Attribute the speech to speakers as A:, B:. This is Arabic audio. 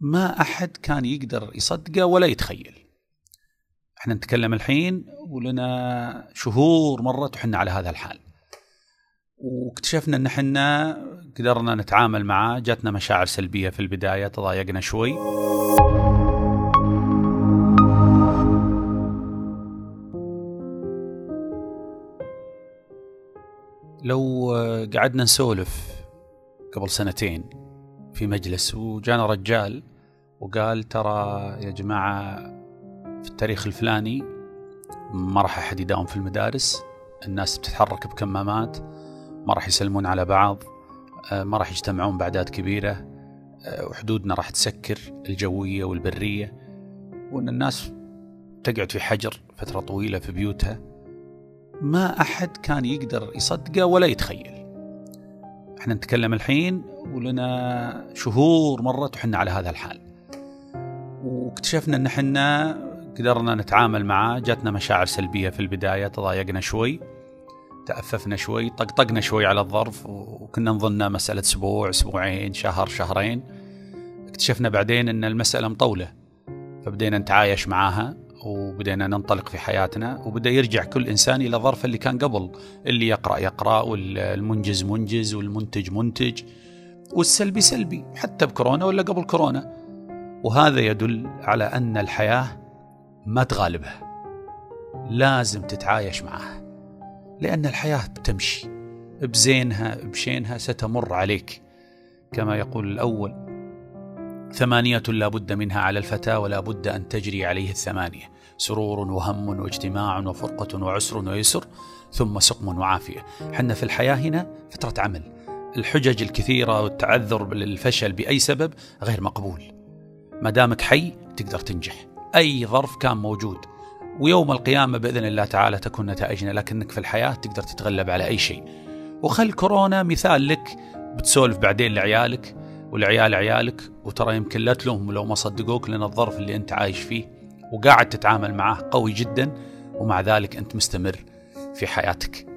A: ما أحد كان يقدر يصدقه ولا يتخيل. إحنا نتكلم الحين ولنا شهور مرت وحنا على هذا الحال. واكتشفنا إن إحنا قدرنا نتعامل معاه جاتنا مشاعر سلبية في البداية تضايقنا شوي. لو قعدنا نسولف قبل سنتين في مجلس. وجانا رجال وقال ترى يا جماعة في التاريخ الفلاني ما راح أحد يداوم في المدارس الناس بتتحرك بكمامات ما راح يسلمون على بعض آه، ما راح يجتمعون بأعداد كبيرة آه، وحدودنا راح تسكر الجوية والبرية وإن الناس تقعد في حجر فترة طويلة في بيوتها ما أحد كان يقدر يصدقه ولا يتخيل. إحنا نتكلم الحين ولنا شهور مرت وحنا على هذا الحال. واكتشفنا إن إحنا قدرنا نتعامل معاه جاتنا مشاعر سلبية في البداية تضايقنا شوي تأففنا شوي طقطقنا شوي على الظرف وكنا نظنها مسألة أسبوع أسبوعين شهر شهرين. اكتشفنا بعدين أن المسألة مطولة فبدينا نتعايش معاها وبدينا ننطلق في حياتنا وبدأ يرجع كل إنسان إلى ظرف اللي كان قبل اللي يقرأ يقرأ والمنجز منجز والمنتج منتج. والسلبي سلبي حتى بكورونا ولا قبل كورونا. وهذا يدل على أن الحياة ما تغالبها. لازم تتعايش معها. لأن الحياة بتمشي بزينها بشينها ستمر عليك. كما يقول الأول ثمانية لا بد منها على الفتى ولا بد أن تجري عليه الثمانية. سرور وهم واجتماع وفرقة وعسر ويسر ثم سقم وعافية. حنا في الحياة هنا فترة عمل. الحجج الكثيرة والتعذر للفشل بأي سبب غير مقبول. ما دامك حي تقدر تنجح. أي ظرف كان موجود. ويوم القيامة بإذن الله تعالى تكون نتائجنا لكنك في الحياة تقدر تتغلب على أي شيء. وخل كورونا مثال لك بتسولف بعدين لعيالك والعيال عيالك وترى يمكن لا تلومهم لو ما صدقوك لأن الظرف اللي أنت عايش فيه وقاعد تتعامل معه قوي جدا ومع ذلك أنت مستمر في حياتك.